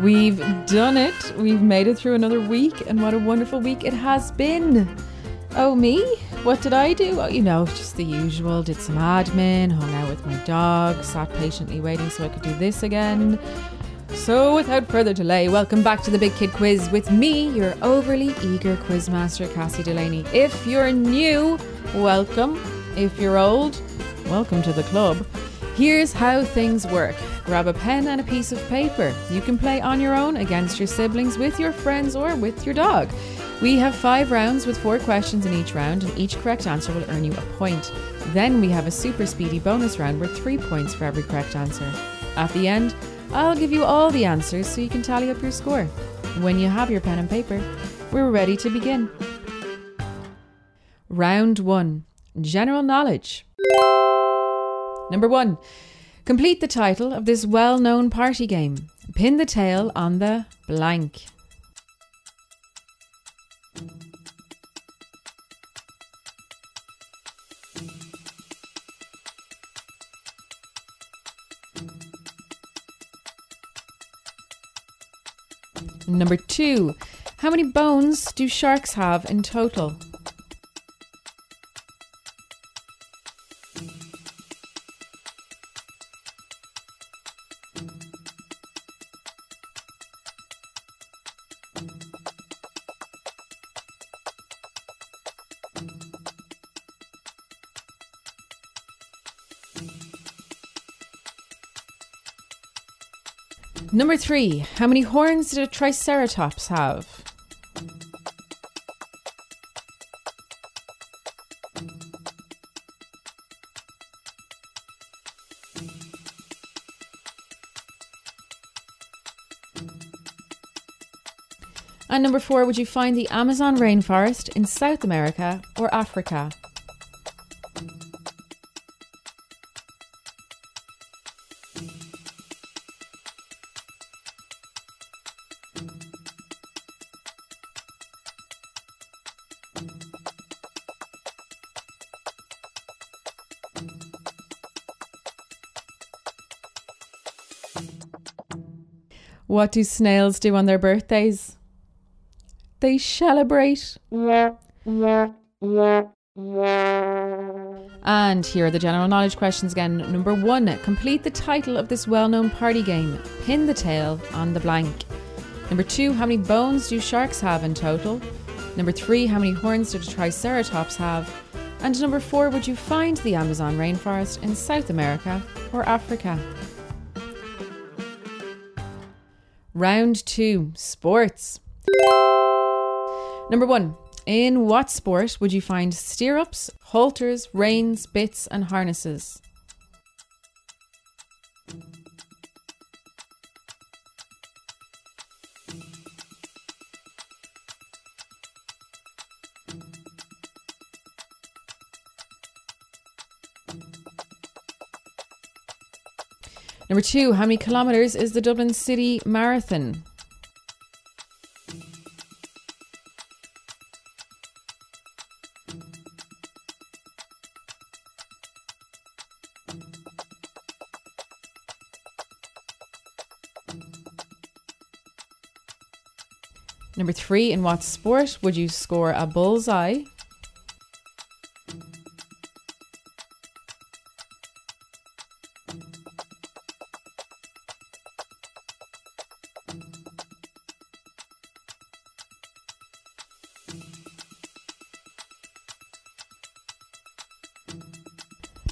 We've done it. We've made it through another week, and what a wonderful week it has been. Oh, me? What did I do? Oh, you know, just the usual. Did some admin, hung out with my dog, sat patiently waiting so I could do this again. So, without further delay, welcome back to the Big Kid Quiz with me, your overly eager quizmaster, Cassie Delaney. If you're new, welcome. If you're old, welcome to the club. Here's how things work grab a pen and a piece of paper. You can play on your own, against your siblings, with your friends, or with your dog. We have five rounds with four questions in each round, and each correct answer will earn you a point. Then we have a super speedy bonus round worth three points for every correct answer. At the end, I'll give you all the answers so you can tally up your score. When you have your pen and paper, we're ready to begin. Round 1 General Knowledge. Number 1. Complete the title of this well known party game. Pin the tail on the blank. Number two, how many bones do sharks have in total? Number three, how many horns did a triceratops have? And number four, would you find the Amazon rainforest in South America or Africa? What do snails do on their birthdays? They celebrate. And here are the general knowledge questions again. Number one, complete the title of this well known party game. Pin the tail on the blank. Number two, how many bones do sharks have in total? Number three, how many horns do the Triceratops have? And number four, would you find the Amazon rainforest in South America or Africa? Round two, sports. Number one, in what sport would you find stirrups, halters, reins, bits, and harnesses? Two, how many kilometres is the Dublin City Marathon? Number three, in what sport would you score a bullseye?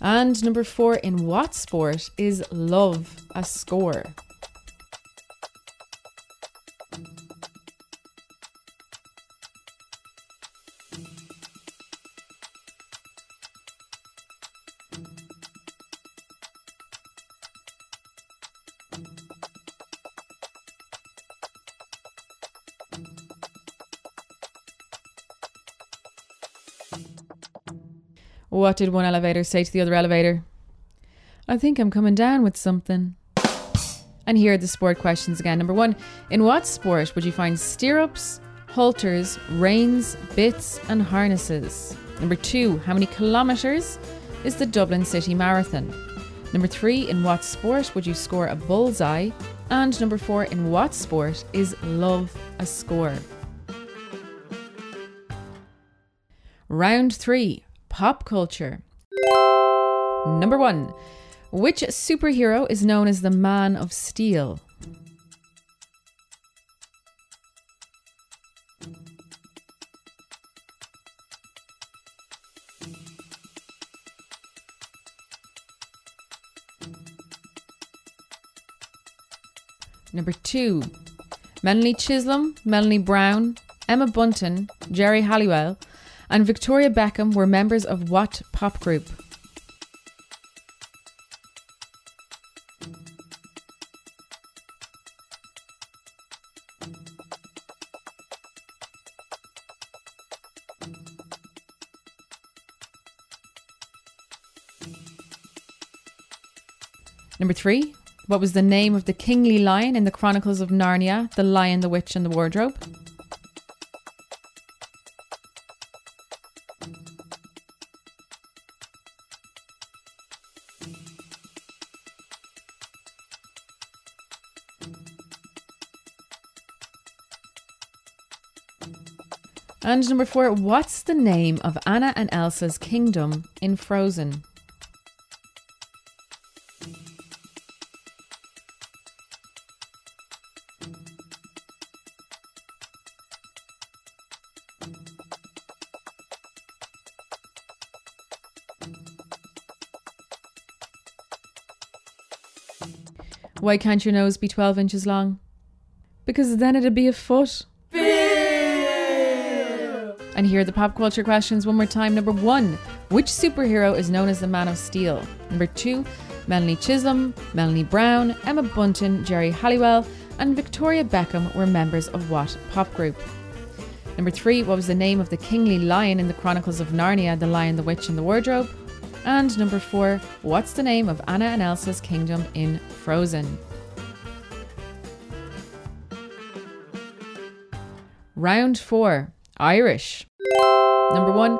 And number four, in what sport is love a score? What did one elevator say to the other elevator? I think I'm coming down with something. And here are the sport questions again. Number one In what sport would you find stirrups, halters, reins, bits, and harnesses? Number two How many kilometres is the Dublin City Marathon? Number three In what sport would you score a bullseye? And number four, in what sport is love a score? Round three, pop culture. Number one, which superhero is known as the Man of Steel? Number two, Melanie Chisholm, Melanie Brown, Emma Bunton, Geri Halliwell, and Victoria Beckham were members of what pop group? Number three, what was the name of the kingly lion in the Chronicles of Narnia, The Lion, the Witch, and the Wardrobe? And number four, what's the name of Anna and Elsa's kingdom in Frozen? Why can't your nose be 12 inches long? Because then it'd be a foot. And here are the pop culture questions one more time. Number one, which superhero is known as the Man of Steel? Number two, Melanie Chisholm, Melanie Brown, Emma Bunton, Geri Halliwell, and Victoria Beckham were members of what pop group? Number three, what was the name of the kingly lion in the Chronicles of Narnia, The Lion, the Witch, and the Wardrobe? And number four, what's the name of Anna and Elsa's kingdom in Frozen? Round four, Irish. Number one,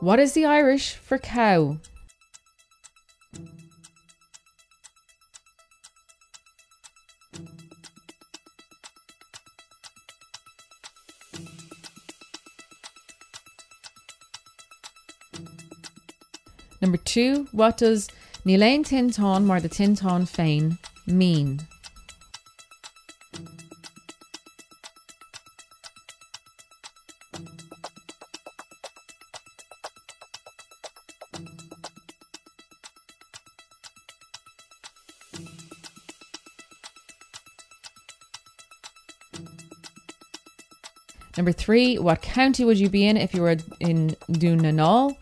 what is the Irish for cow? Number two, what does Níl Tintán mar the Tintán féin mean? Number three, what county would you be in if you were in Dún na nGall?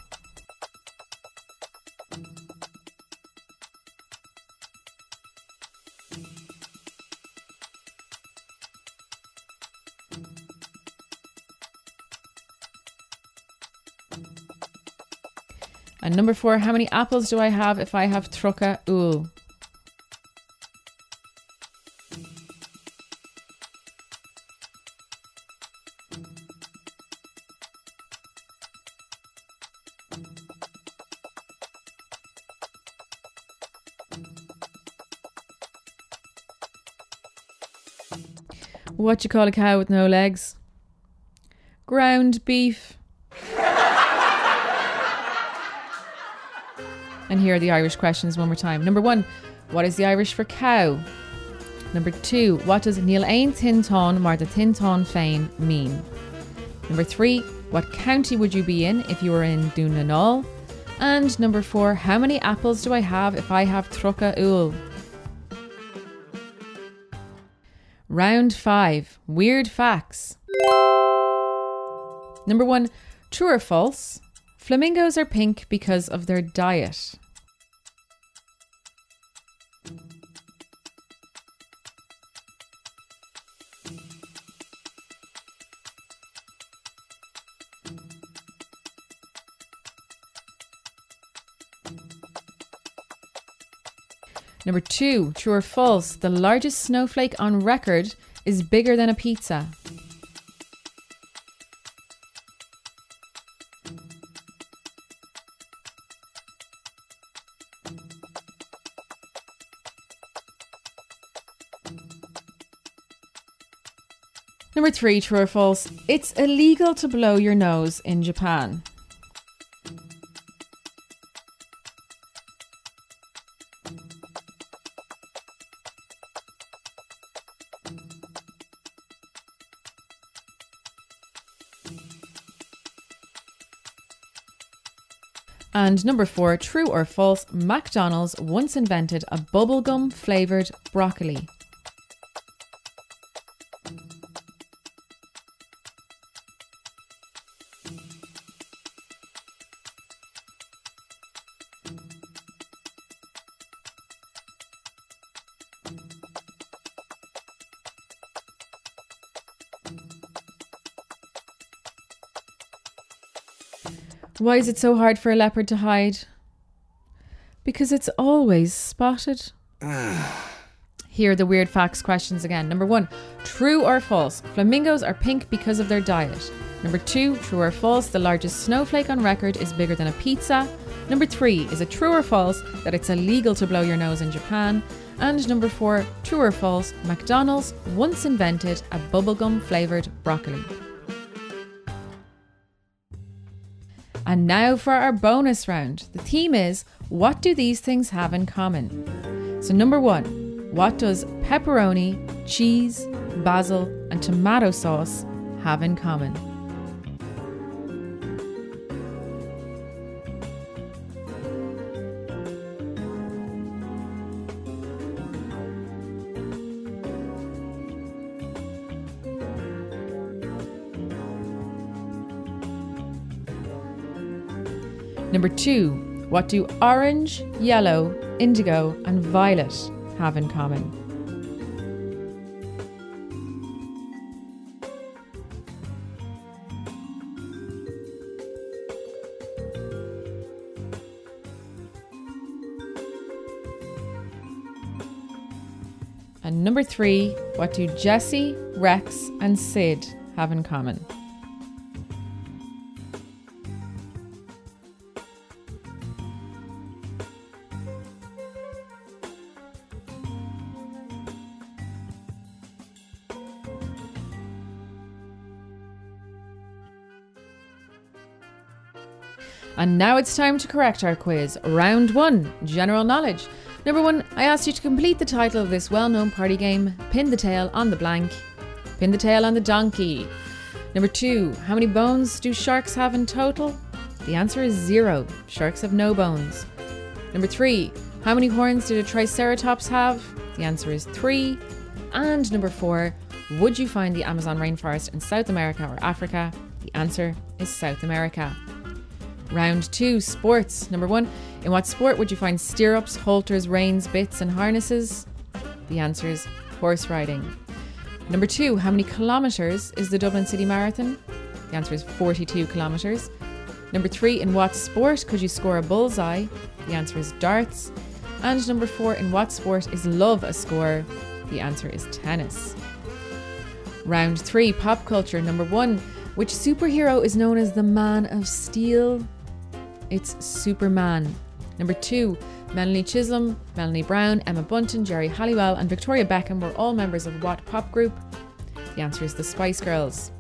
And number four, how many apples do I have if I have truca ul? What you call a cow with no legs? Ground beef. And here are the Irish questions one more time. Number one, what is the Irish for cow? Number two, what does Níl Ain Tintán mar the Tintán féin mean? Number three, what county would you be in if you were in Dún na nGall? And number four, how many apples do I have if I have Truca Ul? Round five, weird facts. Number one, true or false? Flamingos are pink because of their diet. Number two, true or false, the largest snowflake on record is bigger than a pizza. Number three, true or false, it's illegal to blow your nose in Japan. And number four, true or false, McDonald's once invented a bubblegum flavoured broccoli. Why is it so hard for a leopard to hide? Because it's always spotted. Here are the weird facts questions again. Number one, true or false? Flamingos are pink because of their diet. Number two, true or false? The largest snowflake on record is bigger than a pizza. Number three, is it true or false that it's illegal to blow your nose in Japan? And number four, true or false? McDonald's once invented a bubblegum flavoured broccoli. And now for our bonus round. The theme is what do these things have in common? So, number one, what does pepperoni, cheese, basil, and tomato sauce have in common? Number two, what do orange, yellow, indigo, and violet have in common? And number three, what do Jessie, Rex, and Sid have in common? And now it's time to correct our quiz. Round one General Knowledge. Number one, I asked you to complete the title of this well known party game Pin the Tail on the Blank, Pin the Tail on the Donkey. Number two, how many bones do sharks have in total? The answer is zero. Sharks have no bones. Number three, how many horns did a triceratops have? The answer is three. And number four, would you find the Amazon rainforest in South America or Africa? The answer is South America. Round two, sports. Number one, in what sport would you find stirrups, halters, reins, bits, and harnesses? The answer is horse riding. Number two, how many kilometres is the Dublin City Marathon? The answer is 42 kilometres. Number three, in what sport could you score a bullseye? The answer is darts. And number four, in what sport is love a score? The answer is tennis. Round three, pop culture. Number one, which superhero is known as the Man of Steel? It's Superman. Number two, Melanie Chisholm, Melanie Brown, Emma Bunton, Geri Halliwell, and Victoria Beckham were all members of what pop group? The answer is the Spice Girls.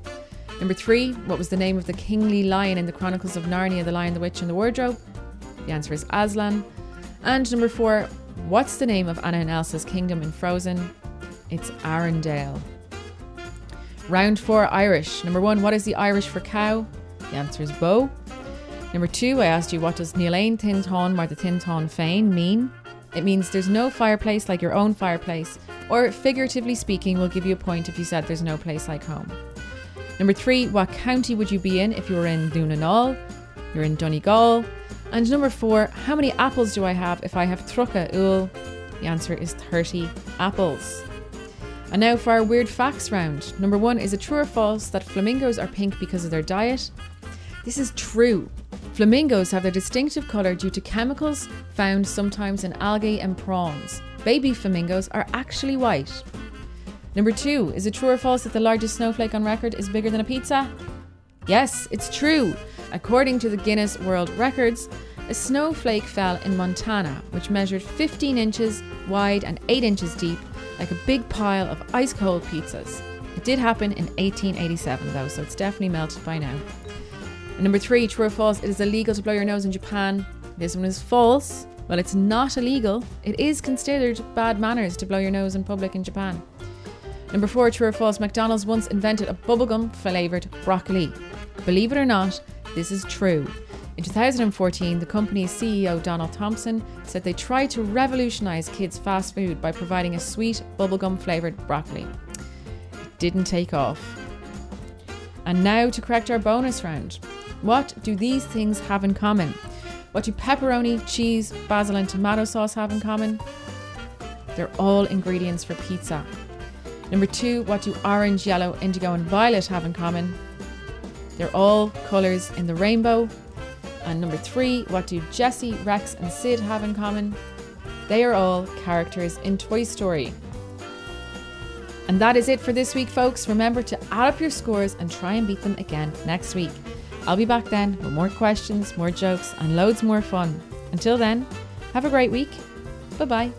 Number three, what was the name of the kingly lion in the Chronicles of Narnia, The Lion, the Witch, and the Wardrobe? The answer is Aslan. And number four, what's the name of Anna and Elsa's kingdom in Frozen? It's Arendelle. Round four, Irish. Number one, what is the Irish for cow? The answer is bow. Number two, I asked you what does Níl Tin Tin mar the Tin Tin Féin mean? It means there's no fireplace like your own fireplace, or figuratively speaking, we'll give you a point if you said there's no place like home. Number three, what county would you be in if you were in Dún na nGall? You're in Donegal. And number four, how many apples do I have if I have Trucha Ul? The answer is 30 apples. And now for our weird facts round. Number one, is it true or false that flamingos are pink because of their diet? This is true. Flamingos have their distinctive colour due to chemicals found sometimes in algae and prawns. Baby flamingos are actually white. Number two, is it true or false that the largest snowflake on record is bigger than a pizza? Yes, it's true. According to the Guinness World Records, a snowflake fell in Montana, which measured 15 inches wide and 8 inches deep, like a big pile of ice cold pizzas. It did happen in 1887, though, so it's definitely melted by now. Number three, true or false, it is illegal to blow your nose in Japan. This one is false. Well, it's not illegal. It is considered bad manners to blow your nose in public in Japan. Number four, true or false, McDonald's once invented a bubblegum flavoured broccoli. Believe it or not, this is true. In 2014, the company's CEO Donald Thompson said they tried to revolutionise kids' fast food by providing a sweet bubblegum flavoured broccoli. It didn't take off. And now to correct our bonus round. What do these things have in common? What do pepperoni, cheese, basil, and tomato sauce have in common? They're all ingredients for pizza. Number two, what do orange, yellow, indigo, and violet have in common? They're all colours in the rainbow. And number three, what do Jessie, Rex, and Sid have in common? They are all characters in Toy Story. And that is it for this week, folks. Remember to add up your scores and try and beat them again next week. I'll be back then with more questions, more jokes, and loads more fun. Until then, have a great week. Bye bye.